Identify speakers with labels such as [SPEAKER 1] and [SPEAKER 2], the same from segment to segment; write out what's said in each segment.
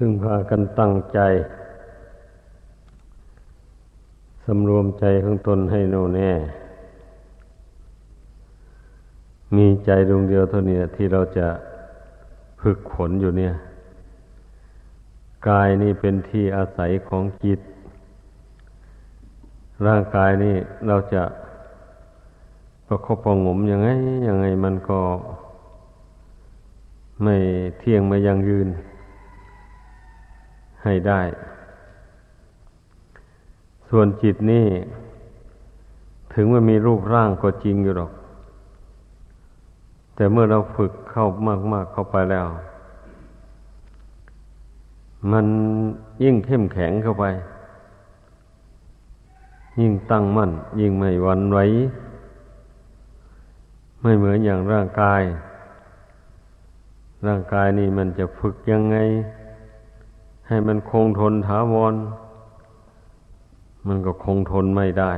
[SPEAKER 1] พึ่งพากันตั้งใจสำรวมใจของตนให้แน่วแน่ มีใจดวงเดียวเท่านี้ที่เราจะฝึกฝนอยู่เนี่ย กายนี่เป็นที่อาศัยของจิต ร่างกายนี่เราจะประคบประงมยังไงยังไงมันก็ไม่เที่ยงไม่ยังยืน ให้ได้ ส่วนจิตนี่ถึงมันมีรูปร่างก็จริงอยู่หรอก แต่เมื่อเราฝึกเข้ามาก ๆเข้าไปแล้ว มันยิ่งเข้มแข็งเข้าไป ยิ่งตั้งมั่น ยิ่งไม่หวั่นไหวไม่เหมือนอย่างร่างกาย ร่างกายนี่มันจะฝึกยังไง ให้มันคงทนถาวร มันก็คงทนไม่ได้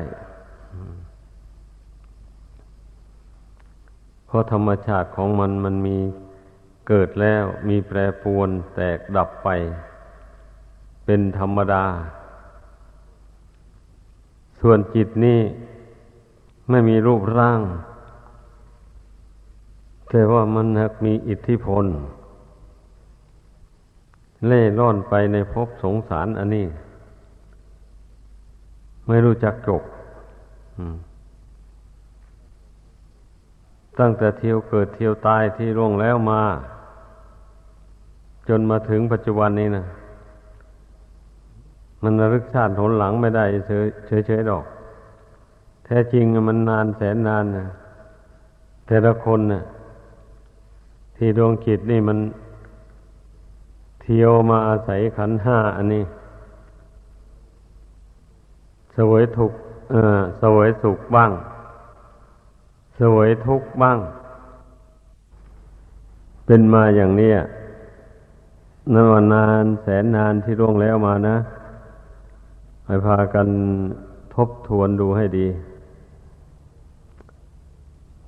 [SPEAKER 1] เพราะธรรมชาติของมันมันมีเกิดแล้วมีแปรปวนแตกดับไป เป็นธรรมดา ส่วนจิตนี่ไม่มีรูปร่าง แต่ว่ามันมีอิทธิพล เล่ร่อนไปในภพสงสารอันนี้ ไม่รู้จักจบตั้งแต่เที่ยวเกิดเที่ยวตายที่ร่วงแล้วมา จนมาถึงปัจจุบันนี้นะมันระลึกชาติหนหลังไม่ได้เฉยๆดอก แท้จริงมันนานแสนนานนะแต่ละคนนะ่ะที่ดวงจิตนี่มัน เที่ยวมาอาศัยขันห้าอันนี้สวยทุกเออสวยสุขบ้างสวยทุกบ้าง เป็นมาอย่างนี้นั่นว่านานแสนนานที่ร่วงแล้วมานะให้พากันทบทวนดูให้ดี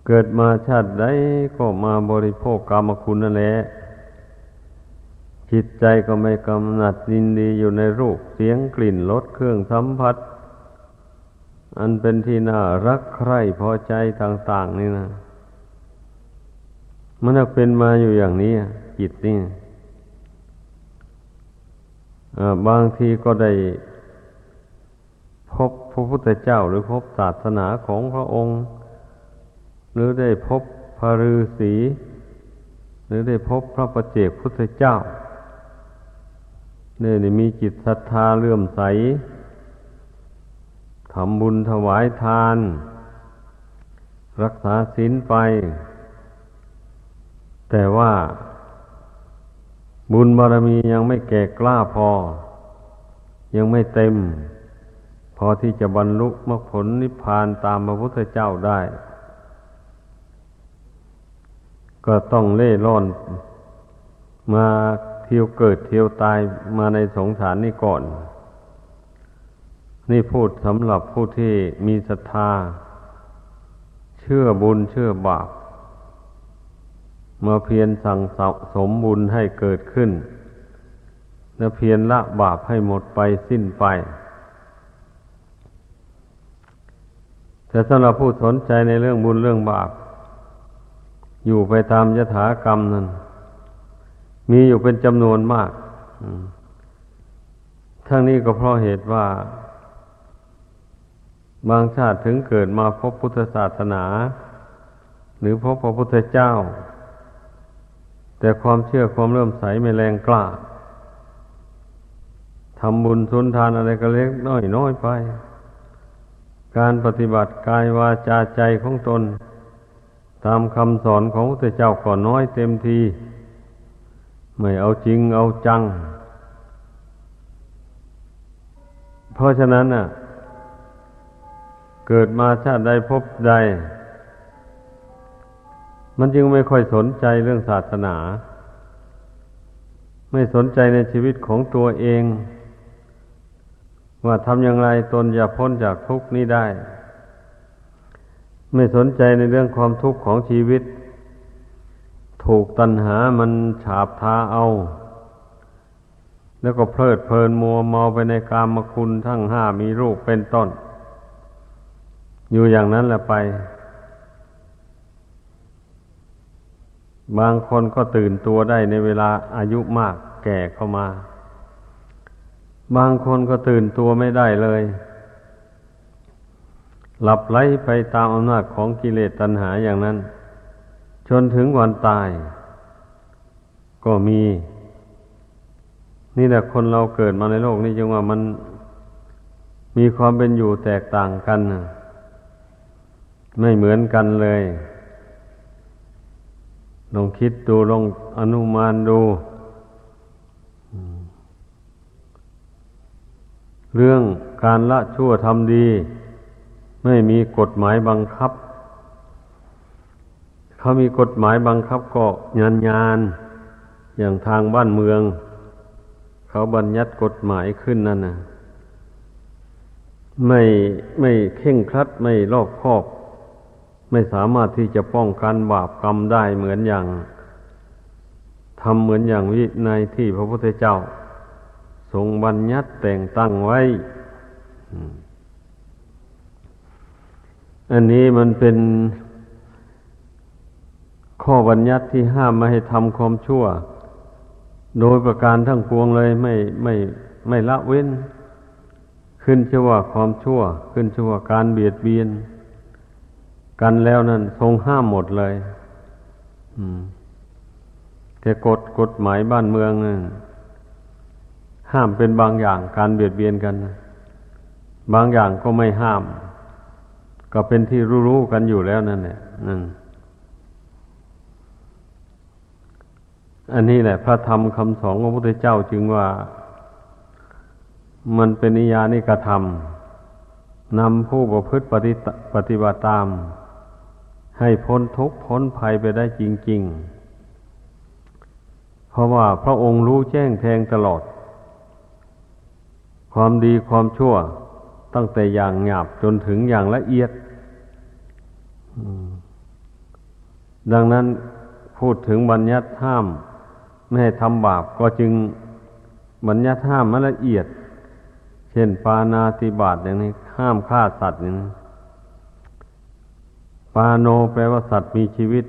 [SPEAKER 1] เกิดมาชาติใดก็มาบริโภคกรรมคุณนั่นแหละ จิตใจก็ไม่กำหนัดยินดีอยู่ในรูปเสียงกลิ่นรสเครื่องสัมผัส อันเป็นที่น่ารักใคร่พอใจต่าง ๆ นี่นะมันเป็นมาอยู่อย่างนี้จิตนี่บางทีก็ได้พบพระพุทธเจ้าหรือพบศาสนาของพระองค์ หรือได้พบพระฤาษีหรือได้พบพระประเจกพุทธเจ้า เนี่ยมีจิตศรัทธาเลื่อมใสทำบุญถวายทาน รักษาศีลไป แต่ว่าบุญบารมียังไม่แก่กล้าพอ ยังไม่เต็ม พอที่จะบรรลุมรรคผลนิพพานตามพระพุทธเจ้าได้ ก็ต้องเล่ร่อน มา ที่ยวเกิดเที่ยวตายมาในสงสารนี่ก่อน นี่พูดสำหรับผู้ที่มีศรัทธา เชื่อบุญเชื่อบาปมาเพียรสั่งสมบุญให้เกิดขึ้น และเพียรละบาปให้หมดไปสิ้นไป แต่สำหรับผู้สนใจในเรื่องบุญเรื่องบาป อยู่ไปตามยถากรรมนั้น มีอยู่เป็นจำนวนมากทั้งนี้ก็เพราะเหตุว่า บางชาติถึงเกิดมาพบพุทธศาสนา หรือพบพระพุทธเจ้า แต่ความเชื่อความเริ่มใสไม่แรงกล้าทำบุญสุนทานอะไรก็เล็กน้อยน้อยไป การปฏิบัติกายวาจาใจของตน ตามคำสอนของพระพุทธเจ้าก็น้อยเต็มที ไม่เอาจริงเอาจัง เพราะฉะนั้นน่ะ เกิดมาชาติใดพบใด มันจึงไม่ค่อยสนใจเรื่องศาสนา ไม่สนใจในชีวิตของตัวเอง ว่าทำอย่างไรตนจะพ้นจากทุกข์นี้ได้ ไม่สนใจในเรื่องความทุกข์ของชีวิต ถูกตัณหามันฉาบทาเอา แล้วก็เพลิดเพลินมัวเมาไปในกามคุณทั้งห้ามีรูปเป็นต้น อยู่อย่างนั้นแหละไป บางคนก็ตื่นตัวได้ในเวลาอายุมากแก่เข้ามา บางคนก็ตื่นตัวไม่ได้เลย หลับไหลไปตามอำนาจของกิเลสตัณหาอย่างนั้น จนถึงวันตาย ก็มี นี่แหละคนเราเกิดมาในโลกนี้จึงว่ามันมีความเป็นอยู่แตกต่างกัน ไม่เหมือนกันเลยลองคิดดูลองอนุมานดู เรื่องการละชั่วทำดี ไม่มีกฎหมายบังคับ เขามีกฎหมายบังคับก็งานงานอย่างทางบ้านเมือง เขาบัญญัติกฎหมายขึ้นนั่นนะไม่ไม่เข่งครัดไม่รอบคอบ ไม่สามารถที่จะป้องกันบาปกรรมได้เหมือนอย่างทำเหมือนอย่างวิในที่พระพุทธเจ้า ทรงบัญญัติแต่งตั้งไว้ อันนี้มันเป็น ข้อบัญญัติที่ห้ามไม่ให้ทำความชั่ว โดยประการทั้งปวงเลยไม่ไม่ไม่ละเว้น ขึ้นชื่อว่าความชั่ว ขึ้นชื่อว่าการเบียดเบียน กันแล้วนั่นทรงห้ามหมดเลยแต่กฎกฎหมายบ้านเมืองนั่นห้ามเป็นบางอย่างการเบียดเบียนกัน บางอย่างก็ไม่ห้าม ก็เป็นที่รู้ๆกันอยู่แล้วนั่นแหละนั่น อันนี้แหละ พระธรรมคำสอนของพระพุทธเจ้าจึงว่า มันเป็นนิยานิกระทำนำผู้ประพฤติปฏิปฏิบัติตาม ให้พ้นทุกข์พ้นภัยไปได้จริง ๆ เพราะว่าพระองค์รู้แจ้งแทงตลอด ความดีความชั่วตั้งแต่อย่างหยาบจนถึงอย่างละเอียด ดังนั้นพูดถึงบัญญัติห้าม ไม่ให้ทำบาปก็จึงบัญญัติห้ามมาละเอียด เช่นปานาติบาตอย่างนี้ห้ามฆ่าสัตว์อย่างนี้ปาโนแปลว่าสัตว์มีชีวิต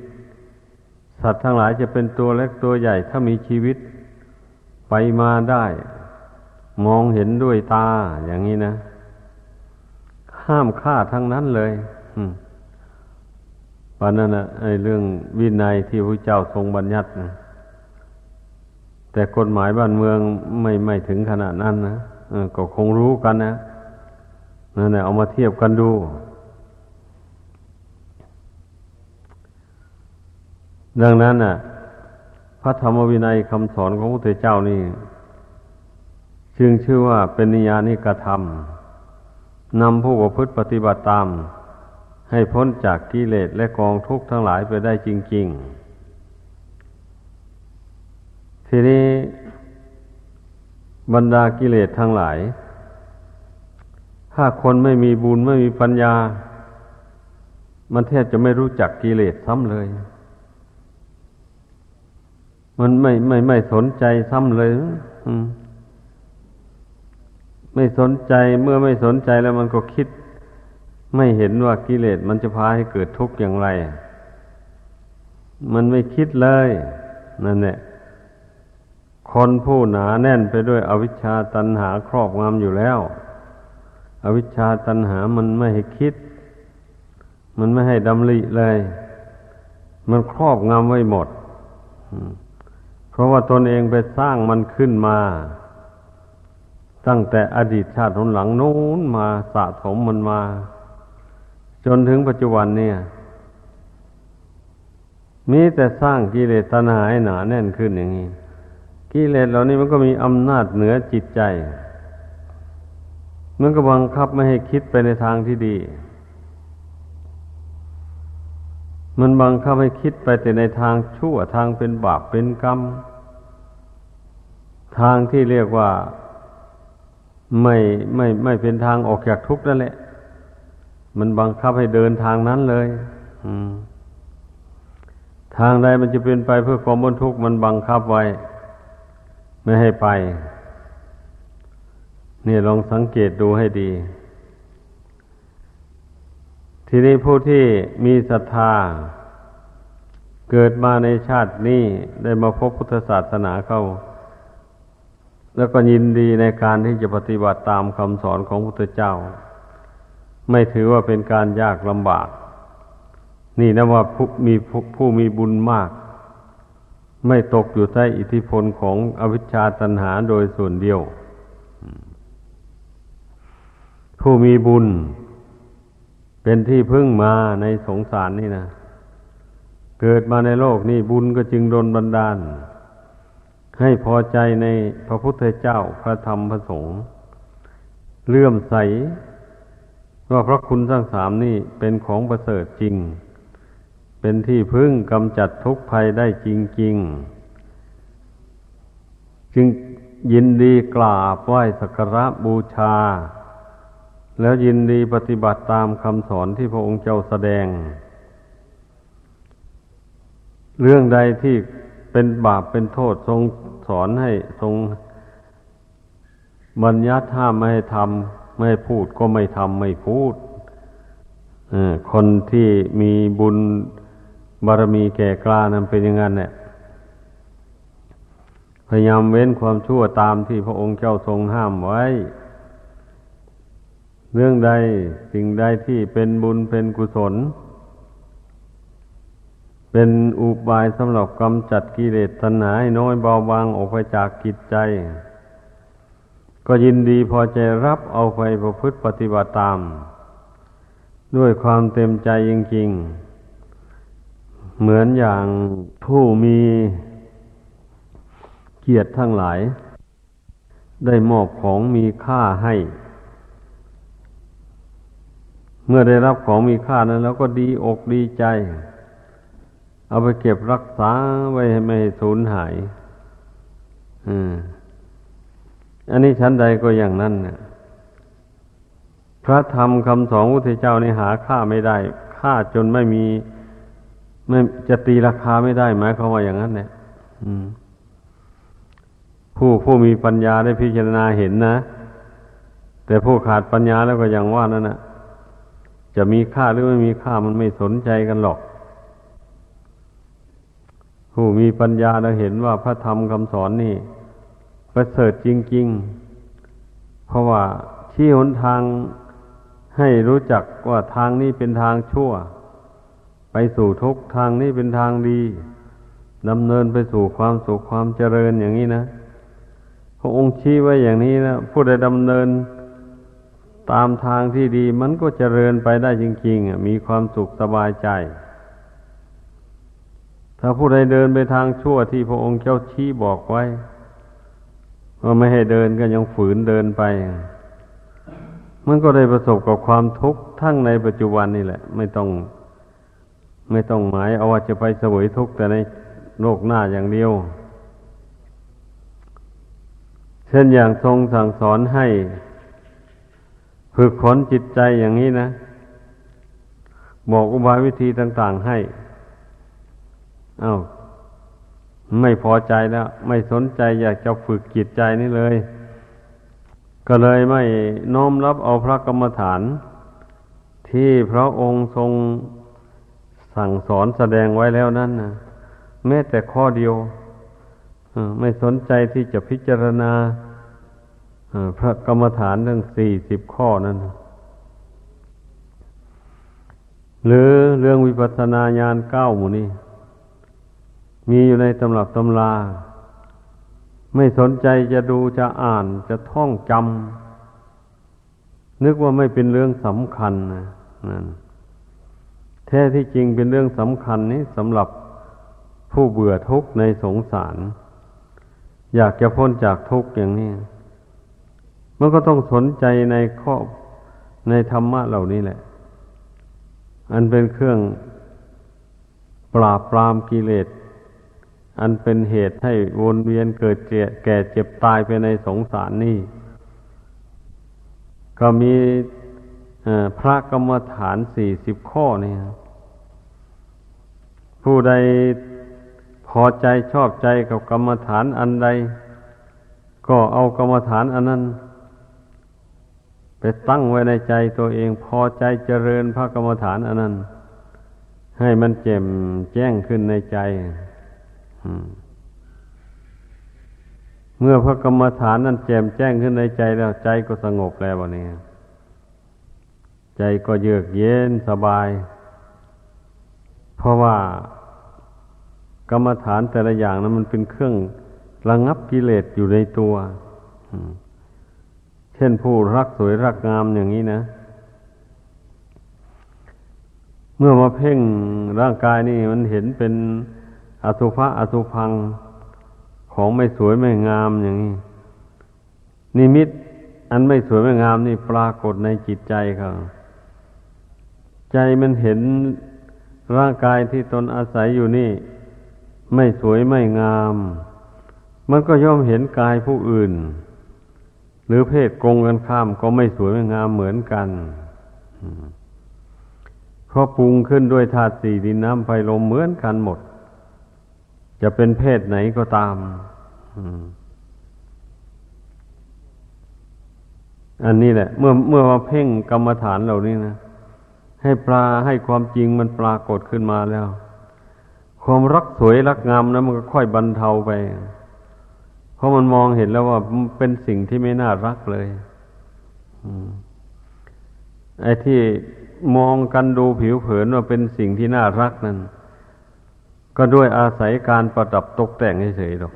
[SPEAKER 1] สัตว์ทั้งหลายจะเป็นตัวเล็กตัวใหญ่ถ้ามีชีวิต ไปมาได้ มองเห็นด้วยตาอย่างนี้นะ ห้ามฆ่าทั้งนั้นเลยปานนั้นนะไอ้เรื่องวินัยที่พระเจ้าทรงบัญญัตินะ แต่กฎหมายบ้านเมืองไม่ไม่ถึงขนาดนั้นนะก็คงรู้กันนะนั่นแหละเอามาเทียบกันดู ดังนั้นน่ะ พระธรรมวินัยคำสอนของพระพุทธเจ้านี่จึงชื่อว่าเป็นนิยานิกระทำนำผู้ประพฤติปฏิบัติตาม ให้พ้นจากกิเลสและกองทุกข์ทั้งหลายไปได้จริง ๆ ทีนี้บรรดากิเลสทั้งหลาย ถ้าคนไม่มีบุญไม่มีปัญญา มันแทบจะไม่รู้จักกิเลสซ้ำเลย มันไม่ไม่ไม่สนใจซ้ำเลยไม่สนใจเมื่อไม่สนใจแล้วมันก็คิด ไม่เห็นว่ากิเลสมันจะพาให้เกิดทุกข์อย่างไร มันไม่คิดเลย นั่นแหละ คนผู้หนาแน่นไปด้วยอวิชชาตันหาครอบงำอยู่แล้ว อวิชชาตันหามันไม่ให้คิด มันไม่ให้ดำริเลย มันครอบงำไว้หมด เพราะว่าตนเองไปสร้างมันขึ้นมา ตั้งแต่อดีตชาติหนหลังนู้นมาสะสมมันมา จนถึงปัจจุบันเนี่ยมีแต่สร้างกิเลสตัณหาให้หนาแน่นขึ้นอย่างนี้ กิเลสเหล่านี้มันก็มีอำนาจเหนือจิตใจ มันก็บังคับไม่ให้คิดไปในทางที่ดี มันบังคับให้คิดไปแต่ในทางชั่วทางเป็นบาปเป็นกรรม ทางที่เรียกว่าไม่ไม่ไม่เป็นทางออกจากทุกข์นั่นแหละ มันบังคับให้เดินทางนั้นเลยทางใดมันจะเป็นไปเพื่อความบนทุกข์มันบังคับไว้ ไม่ให้ไปนี่ลองสังเกตดูให้ดี ทีนี้ผู้ที่มีศรัทธา เกิดมาในชาตินี้ได้มาพบพุทธศาสนาเข้า แล้วก็ยินดีในการที่จะปฏิบัติตามคำสอนของพุทธเจ้า ไม่ถือว่าเป็นการยากลำบาก นี่นะว่าผู้มีผู้มีบุญมาก ไม่ตกอยู่ใต้อิทธิพลของอวิชชาตัณหาโดยส่วนเดียว ผู้มีบุญ เป็นที่พึ่งมาในสงสารนี่นะ เกิดมาในโลกนี่บุญก็จึงโดนบันดาล ให้พอใจในพระพุทธเจ้าพระธรรมพระสงฆ์เลื่อมใสว่าพระคุณทั้งสามนี่เป็นของประเสริฐจริง เป็นที่พึ่งกำจัดทุกภัยได้จริง ๆ จึงยินดีกราบไหว้สักการะบูชา แล้วยินดีปฏิบัติตามคำสอนที่พระองค์เจ้าแสดง เรื่องใดที่เป็นบาปเป็นโทษทรงสอนให้ทรงบัญญัติห้ามไม่ให้ทำไม่ให้พูดก็ไม่ทำไม่พูดคนที่มีบุญ บารมีแก่กล้านั้นเป็นอย่างนั้นเนี่ยพยายามเว้นความชั่วตามที่พระองค์เจ้าทรงห้ามไว้ เรื่องใดสิ่งใดที่เป็นบุญเป็นกุศล เป็นอุบายสำหรับกำจัดกิเลสตัณหาให้น้อยเบาบางออกไปจากกิจใจ ก็ยินดีพอใจรับเอาไปประพฤติปฏิบัติตาม ด้วยความเต็มใจจริงๆ เหมือนอย่างผู้มีเกียรติทั้งหลาย ได้มอบของมีค่าให้ เมื่อได้รับของมีค่านั้น แล้วก็ดีอกดีใจ เอาไปเก็บรักษาไว้ให้ไม่สูญหาย อืม อันนี้ชั้นใดก็อย่างนั้นเนี่ยพระธรรมคำสอนพระเจ้านี่หาค่าไม่ได้ ค่าจนไม่มี ไม่จะตีราคาไม่ได้หมายความว่าอย่างนั้นเนี่ยผู้ผู้มีปัญญาได้พิจารณาเห็นนะ แต่ผู้ขาดปัญญาแล้วก็อย่างว่านั่นนะจะมีค่าหรือไม่มีค่ามันไม่สนใจกันหรอก ผู้มีปัญญาเราเห็นว่าพระธรรมคำสอนนี่ประเสริฐจริง ๆ เพราะว่าชี้หนทางให้รู้จักว่าทางนี้เป็นทางชั่ว ไปสู่ทุกทางนี้เป็นทางดีดำเนินไปสู่ความสุขความเจริญอย่างนี้นะพระองค์ชี้ไว้อย่างนี้นะผู้ใดดำเนินตามทางที่ดีมันก็เจริญไปได้จริงๆมีความสุขสบายใจ ถ้าผู้ใดเดินไปทางชั่วที่พระองค์เจ้าชี้บอกไว้ว่าไม่ให้เดินก็ยังฝืนเดินไป มันก็ได้ประสบกับความทุกข์ทั้งในปัจจุบันนี่แหละ ไม่ต้อง ไม่ต้องหมายเอาว่าจะไปเสวยทุกข์แต่ในโลกหน้าอย่างเดียว เช่นอย่างทรงสั่งสอนให้ ฝึกขนจิตใจอย่างนี้นะ บอกอุบายวิธีต่างๆให้ เอา้า ไม่พอใจแล้ว ไม่สนใจอยากจะฝึกจิตใจนี่เลย ก็เลยไม่น้อมรับเอาพระกรรมฐาน ที่พระองค์ทรง สั่งสอนแสดงไว้แล้วนั่นนะแม้แต่ข้อเดียวไม่สนใจที่จะพิจารณาพระกรรมฐานทั้งสี่สิบข้อนั้น หรือเรื่องวิปัสสนาญาณเก้าหมู่นี้ มีอยู่ในตำรับตำราไม่สนใจจะดูจะอ่านจะท่องจำนึกว่าไม่เป็นเรื่องสำคัญนะนั่น ท้ที่จริงเป็นเรื่องสำคัญนี้สำหรับผู้เบื่อทุกข์ในสงสาร อยากจะพ้นจากทุกข์อย่างนี้ มันก็ต้องสนใจในข้อในธรรมะเหล่านี้แหละ อันเป็นเครื่องปราบปรามกิเลส อันเป็นเหตุให้วนเวียนเกิดเจ็แก่เจ็บตายไปในสงสารนี่ ก็มีพระกรรมฐานสี่สิบข้อนี่ ผู้ใดพอใจชอบใจกับกรรมฐานอันใด ก็เอากรรมฐานอันนั้น ไปตั้งไว้ในใจตัวเองพอใจเจริญพระกรรมฐานอันนั้น ให้มันแจ่มแจ้งขึ้นในใจเมื่อพระกรรมฐานนั้นแจ่มแจ้งขึ้นในใจแล้วใจก็สงบแล้ววันนี้ ใจก็เยือกเย็นสบาย เพราะว่ากรรมฐานแต่ละอย่างนั้นมันเป็นเครื่องระงับกิเลสอยู่ในตัว เช่นผู้รักสวยรักงามอย่างนี้นะ เมื่อมาเพ่งร่างกายนี่มันเห็นเป็นอสุภะอสุพังของไม่สวยไม่งามอย่างนี้ นิมิต อันไม่สวยไม่งามนี่ปรากฏในจิตใจเขาใจมันเห็น ร่างกายที่ตนอาศัยอยู่นี่ ไม่สวยไม่งาม มันก็ย่อมเห็นกายผู้อื่น หรือเพศกงกันข้ามก็ไม่สวยไม่งามเหมือนกันเพราะปรุงขึ้นด้วยธาตุสี่ดินน้ำไฟลมเหมือนกันหมด จะเป็นเพศไหนก็ตามอันนี้แหละ เมื่อเมื่อมาเพ่งกรรมฐานเหล่านี้นะ ให้ปลาให้ความจริงมันปรากฏขึ้นมาแล้ว ความรักสวยรักงามนะมันก็ค่อยบรรเทาไป เพราะมันมองเห็นแล้วว่าเป็นสิ่งที่ไม่น่ารักเลยไอ้ที่มองกันดูผิวเผินว่าเป็นสิ่งที่น่ารักนั่นก็ด้วยอาศัยการประดับตกแต่งเฉยๆหรอก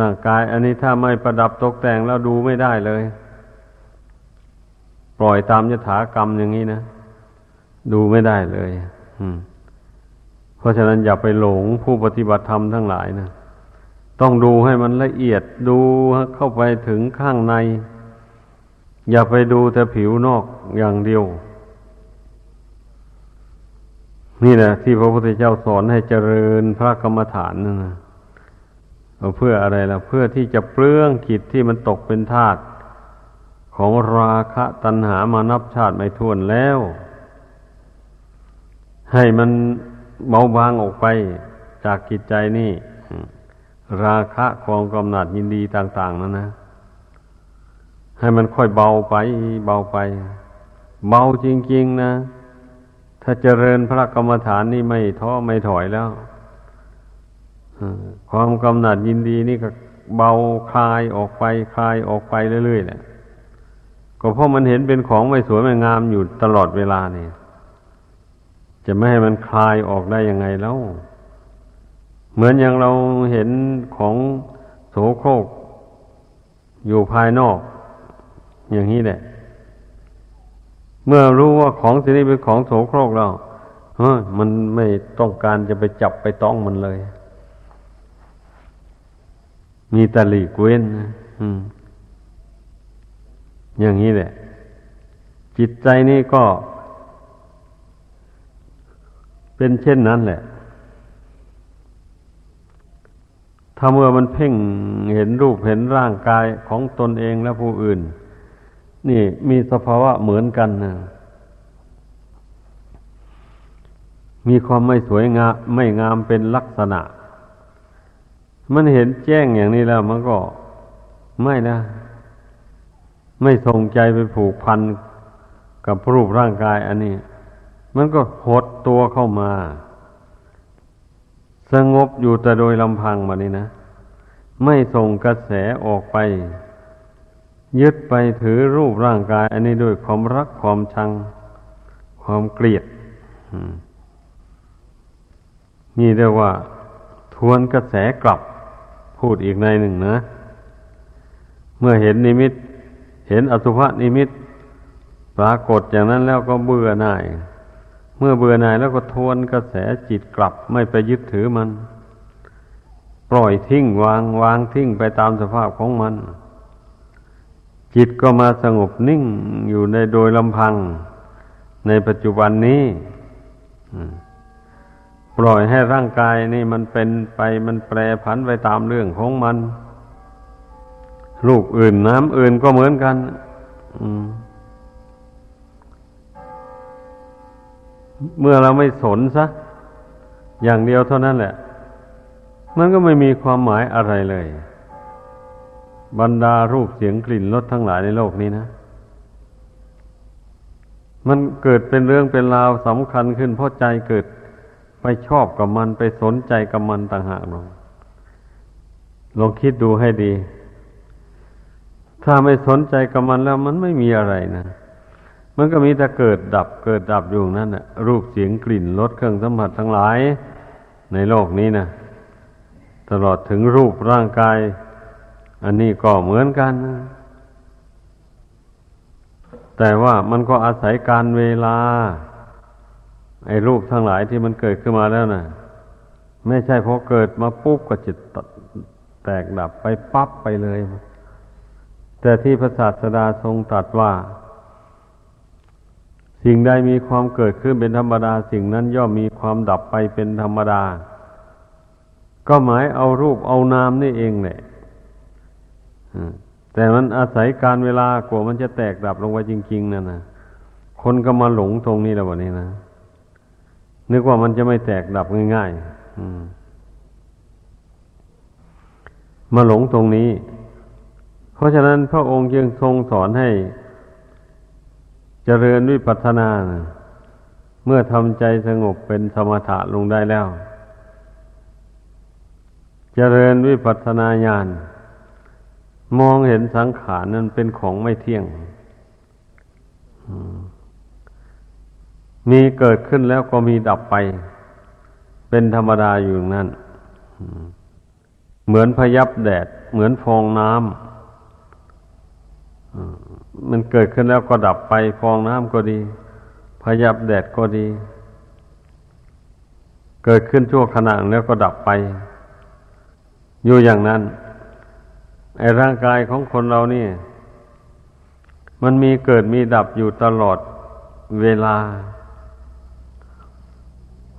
[SPEAKER 1] ร่างกาย อันนี้ถ้าไม่ประดับตกแต่งแล้วดูไม่ได้เลย ปล่อยตามยถากรรมอย่างนี้นะดูไม่ได้เลยเพราะฉะนั้นอย่าไปหลงผู้ปฏิบัติธรรมทั้งหลายนะต้องดูให้มันละเอียดดูเข้าไปถึงข้างใน อย่าไปดูแต่ผิวนอกอย่างเดียว นี่แหละที่พระพุทธเจ้าสอนให้เจริญพระกรรมฐานนะเพื่ออะไรล่ะ เพื่อที่จะเปลื้องขิดที่มันตกเป็นธาตุ ของราคะตัณหามานับชาติไม่ท้วนแล้ว ให้มันเบาบางออกไปจากกิจใจนี่ ราคะความกำหนัดยินดีต่างๆนั่นนะ ให้มันค่อยเบาไป เบาไป เบาจริง ๆ นะ ถ้าเจริญพระกรรมฐานนี่ไม่ท้อไม่ถอยแล้วความกำหนัดยินดีนี่ก็เบาคลายออกไป คลายออกไปเรื่อยๆแหละ ก็เพราะมันเห็นเป็นของไม่สวยไม่งามอยู่ตลอดเวลาเนี่ย จะไม่ให้มันคลายออกได้ยังไงแล้ว เหมือนอย่างเราเห็นของโสโครกอยู่ภายนอก อย่างนี้แหละ เมื่อรู้ว่าของสิ่งนี้เป็นของโสโครกแล้วเฮ้ยมันไม่ต้องการจะไปจับไปต้องมันเลย มีตะลีกเว้นนะอืม อย่างนี้แหละ จิตใจนี่ก็ เป็นเช่นนั้นแหละ ถ้าเมื่อมันเพ่งเห็นรูปเห็นร่างกายของตนเองและผู้อื่น นี่มีสภาวะเหมือนกันนะมีความไม่สวยงามไม่งามเป็นลักษณะ มันเห็นแจ้งอย่างนี้แล้ว มันก็ไม่นะ ไม่ส่งใจไปผูกพันกับรูปร่างกายอันนี้ มันก็หดตัวเข้ามา สงบอยู่แต่โดยลำพังมานี่นะ ไม่ส่งกระแสออกไป ยึดไปถือรูปร่างกาย อันนี้ด้วยความรักความชัง ความเกลียดนี่เรียกว่า ทวนกระแสกลับพูดอีกในหนึ่งนะ เมื่อเห็นนิมิต เห็นอสุภนิมิตปรากฏอย่างนั้นแล้วก็เบื่อหน่าย เมื่อเบื่อหน่ายแล้วก็ทวนกระแสจิตกลับไม่ไปยึดถือมัน ปล่อยทิ้งวางวางทิ้งไปตามสภาพของมัน จิตก็มาสงบนิ่งอยู่ในโดยลำพัง ในปัจจุบันนี้ปล่อยให้ร่างกายนี่มันเป็นไปมันแปรผันไปตามเรื่องของมัน ลูกอื่นน้ำอื่นก็เหมือนกันเมื่อเราไม่สนซะอย่างเดียวเท่านั้นแหละ มันก็ไม่มีความหมายอะไรเลย บรรดารูปเสียงกลิ่นรสทั้งหลายในโลกนี้นะ มันเกิดเป็นเรื่องเป็นราวสำคัญขึ้น เพราะใจเกิดไปชอบกับมันไปสนใจกับมันต่างหากลองลองคิดดูให้ดี ถ้าไม่สนใจกับมันแล้วมันไม่มีอะไรนะมันก็มีแต่เกิดดับเกิดดับอยู่นั่นแหะรูปเสียงกลิ่นรสเครื่องสัมผัสทั้งหลาย ในโลกนี้นะตลอดถึงรูปร่างกาย อันนี้ก็เหมือนกันนะแต่ว่ามันก็อาศัยการเวลา ไอ้รูปทั้งหลายที่มันเกิดขึ้นมาแล้วนะ่ะ ไม่ใช่พอเกิดมาปุ๊บก็จิตแตกดับไปปั๊บไปเลย แต่ที่พระศาสดาทรงตรัสว่า สิ่งใดมีความเกิดขึ้นเป็นธรรมดา สิ่งนั้นย่อมมีความดับไปเป็นธรรมดา ก็หมายเอารูปเอานามนี่เองแหละแต่มันอาศัยการเวลากว่ามันจะแตกดับลงไปจริง ๆนั่นนะคนก็มาหลงตรงนี้แล้ววันนี้นะนึกว่ามันจะไม่แตกดับง่ายๆมาหลงตรงนี้ เพราะฉะนั้นพระองค์จึงทรงสอนให้เจริญวิปัสสนานะเมื่อทำใจสงบเป็นสมถะลงได้แล้ว เจริญวิปัสสนาญาณมองเห็นสังขารนั้นเป็นของไม่เที่ยง มีเกิดขึ้นแล้วก็มีดับไป เป็นธรรมดาอยู่นั่น เหมือนพยับแดด เหมือนฟองน้ำ มันเกิดขึ้นแล้วก็ดับไปฟองน้ำก็ดี พยับแดดก็ดี เกิดขึ้นชั่วขณะแล้วก็ดับไป อยู่อย่างนั้นไอ้ร่างกายของคนเรานี่ มันมีเกิดมีดับอยู่ตลอดเวลา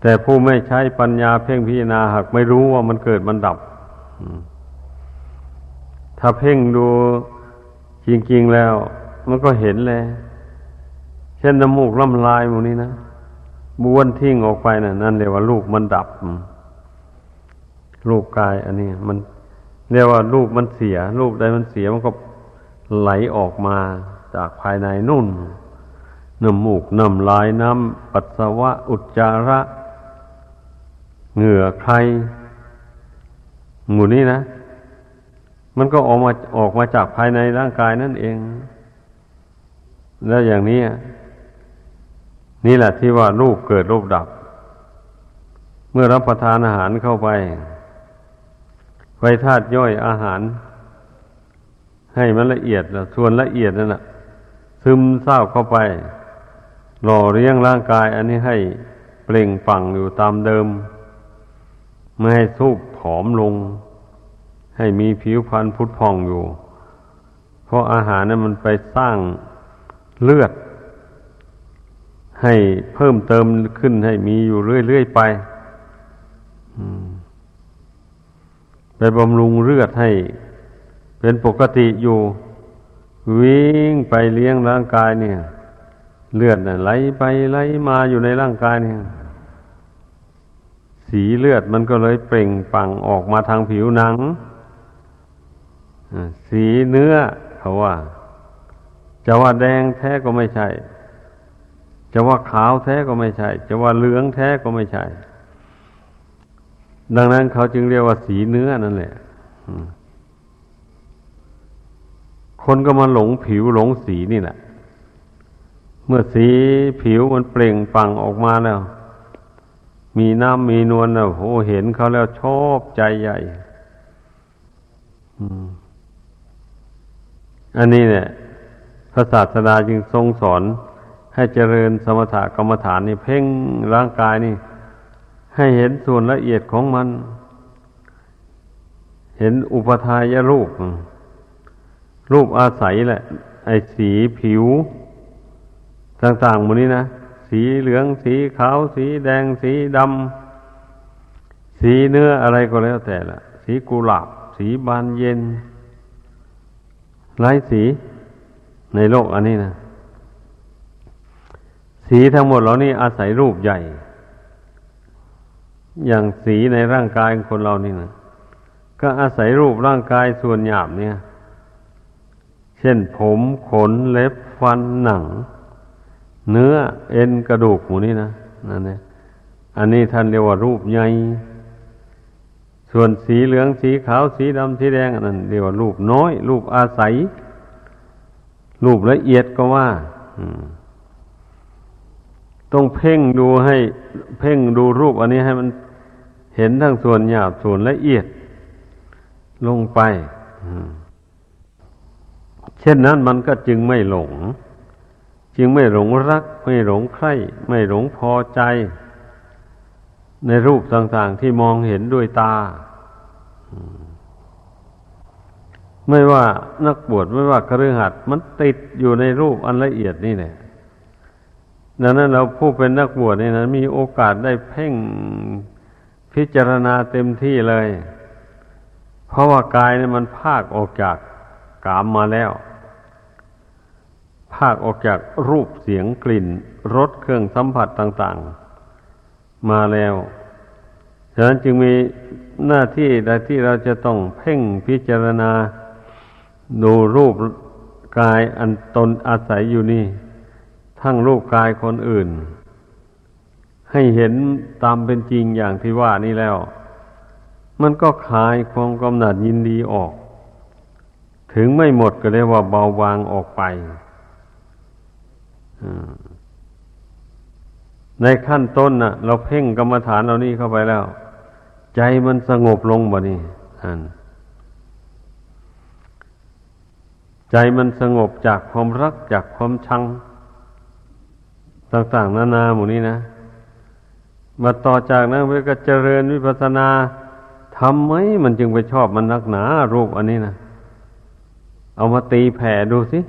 [SPEAKER 1] แต่ผู้ไม่ใช้ปัญญาเพ่งพิจารณาหากไม่รู้ว่ามันเกิดมันดับ ถ้าเพ่งดู จริงๆแล้ว มันก็เห็นเลย เช่นน้ำมูกล่ำลายมูนี้นะบ้วนทิ้งออกไปนะ่ะ นั่นเรียกว่าลูกมันดับลูกกาย อันนี้มันเรียกว่ารูปมันเสียรูปใดมันเสียมันก็ไหลออกมาจากภายในนุ่นน้ำมูกน้ำลายน้ำปัสสาวะอุจจาระเหงื่อใครหมู่นี้นะ มันก็ออกมาออกมาจากภายในร่างกายนั่นเอง แล้วอย่างนี้ นี่แหละที่ว่ารูปเกิดรูปดับ เมื่อรับประทานอาหารเข้าไปไฟธาตุย่อยอาหาร ให้มันละเอียดแล้วส่วนละเอียดนั่นแหะซึมเศร้าเข้าไป หล่อเลี้ยงร่างกาย อันนี้ให้เปล่งปังอยู่ตามเดิม ไม่ให้สูบผอมลง ให้มีผิวพรรณพุทธพองอยู่ เพราะอาหารนั้นมันไปสร้างเลือด ให้เพิ่มเติมขึ้นให้มีอยู่เรื่อยๆไปไปบำรุงเลือดให้ เป็นปกติอยู่ วิ่งไปเลี้ยงร่างกายเนี่ย เลือดน่ะไหลไปไหลมาอยู่ในร่างกายเนี่ย สีเลือดมันก็เลยเปล่งปังออกมาทางผิวหนัง สีเนื้อเขาว่า จะว่าแดงแท้ก็ไม่ใช่ จะว่าขาวแท้ก็ไม่ใช่ จะว่าเหลืองแท้ก็ไม่ใช่ ดังนั้นเขาจึงเรียกว่าสีเนื้อนั่นแหละคนก็มาหลงผิวหลงสีนี่แหละ เมื่อสีผิวมันเปล่งปังออกมาแล้ว มีน้ำมีนวลแล้วโอ้เห็นเขาแล้วชอบใจใหญ่อั อันนี้เนี่ย พระศาสดาจึงทรงสอนให้เจริญสมถกรรมฐานนี่เพ่งร่างกายนี่ ให้เห็นส่วนละเอียดของมัน เห็นอุปทายรูป รูปอาศัยแหละ ไอ้สีผิว ต่างๆหมดนี้นะ สีเหลืองสีขาว สีแดงสีดำสีเนื้ออะไรก็แล้วแต่ละ สีกุหลาบ สีบานเย็น หลายสีในโลกอันนี้นะสีทั้งหมดเหล่านี้อาศัยรูปใหญ่ อย่างสีในร่างกายของคนเรานี่นะก็อาศัยรูปร่างกายส่วนหยาบเนี่ย เช่นผมขนเล็บฟันหนัง เนื้อเอ็นกระดูกหมูนี่นะนั่นเนี่ยอันนี้ท่านเรียกว่ารูปใหญ่ ส่วนสีเหลืองสีขาวสีดำสีแดงอันนั้นเรียกว่ารูปน้อย รูปอาศัย รูปละเอียดก็ว่าต้องเพ่งดูให้ เพ่งดูรูปอันนี้ให้มันเห็นทั้งส่วนหยาบส่วนละเอียด ลงไปเช่นนั้นมันก็จึงไม่หลง จึงไม่หลงรัก ไม่หลงใคร่ ไม่หลงพอใจ ในรูปต่างๆที่มองเห็นด้วยตา ไม่ว่านักบวชไม่ว่าคฤหัสถ์มันติดอยู่ในรูปอันละเอียดนี่แหละดังนั้นเราผู้เป็นนักบวชนี่นะมีโอกาสได้เพ่งพิจารณาเต็มที่เลย เพราะว่ากายเนี่ยมันภาคออกจากกามมาแล้ว ภาคออกจากรูปเสียงกลิ่นรสเครื่องสัมผัสต่าง ๆ มาแล้วฉะนั้นจึงมีหน้าที่ใดที่เราจะต้องเพ่งพิจารณา ดูรูปกายอันตนอาศัยอยู่นี่ ทั้งรูปกายคนอื่น ให้เห็นตามเป็นจริงอย่างที่ว่านี่แล้ว มันก็คลายความกำหนัดยินดีออก ถึงไม่หมดก็เรียกว่าเบาบางออกไป ในขั้นต้นน่ะ เราเพ่งกรรมฐานเรานี่เข้าไปแล้ว ใจมันสงบลงบ่นี่อันใจมันสงบจากความรักจากความชัง ต่าง ๆ นานาหมู่นี้นะมาต่อจากนั้นเวก็เจริญวิปัสสนาทำไหมมันจึงไปชอบมันนักหนารูปอันนี้นะเอามาตีแผ่ดูสิ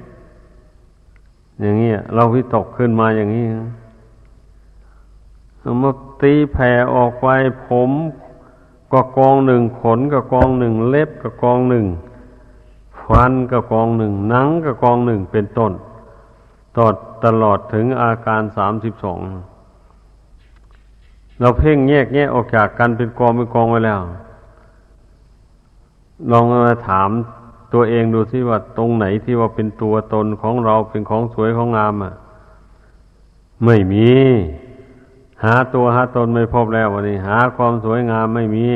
[SPEAKER 1] อย่างนี้เราวิตกขึ้นมาอย่างนี้เอามาตีแผ่ออกไปผมก็กองหนึ่งขนก็กองหนึ่งเล็บก็กองหนึ่งฟันก็กองหนึ่งหนังก็กองหนึ่งเป็นต้นตอดตลอดถึงอาการสามสิบสองเราเพ่งแยกแยกออกจากกันเป็นกองเป็นกองไว้แล้ว ลองมาถามตัวเองดูสิว่าตรงไหนที่ว่าเป็นตัวตนของเราเป็นของสวยของงามอะ ไม่มี หาตัวหาตนไม่พบแล้ววันนี้ หาความสวยงามไม่มี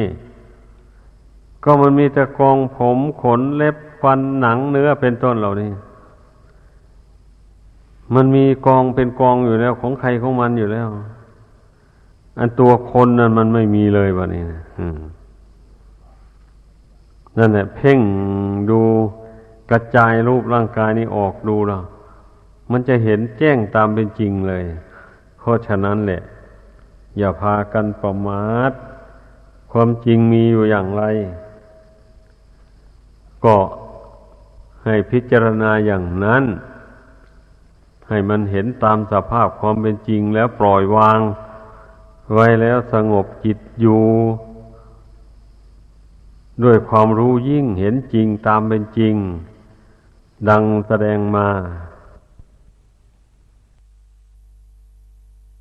[SPEAKER 1] ก็มันมีแต่กองผมขนเล็บฟันหนังเนื้อเป็นต้นเหล่านี้ มันมีกองเป็นกองอยู่แล้วของใครของมันอยู่แล้ว อันตัวคนนั้นมันไม่มีเลยวะนี่นะนั่นแหละเพ่งดูกระจายรูปร่างกายนี้ออกดูแล้วมันจะเห็นแจ้งตามเป็นจริงเลย เพราะฉะนั้นแหละ อย่าพากันประมาท ความจริงมีอยู่อย่างไร ก็ให้พิจารณาอย่างนั้น ให้มันเห็นตามสภาพความเป็นจริงแล้วปล่อยวาง ไว้แล้วสงบจิตอยู่ ด้วยความรู้ยิ่งเห็นจริงตามเป็นจริง ดังแสดงมา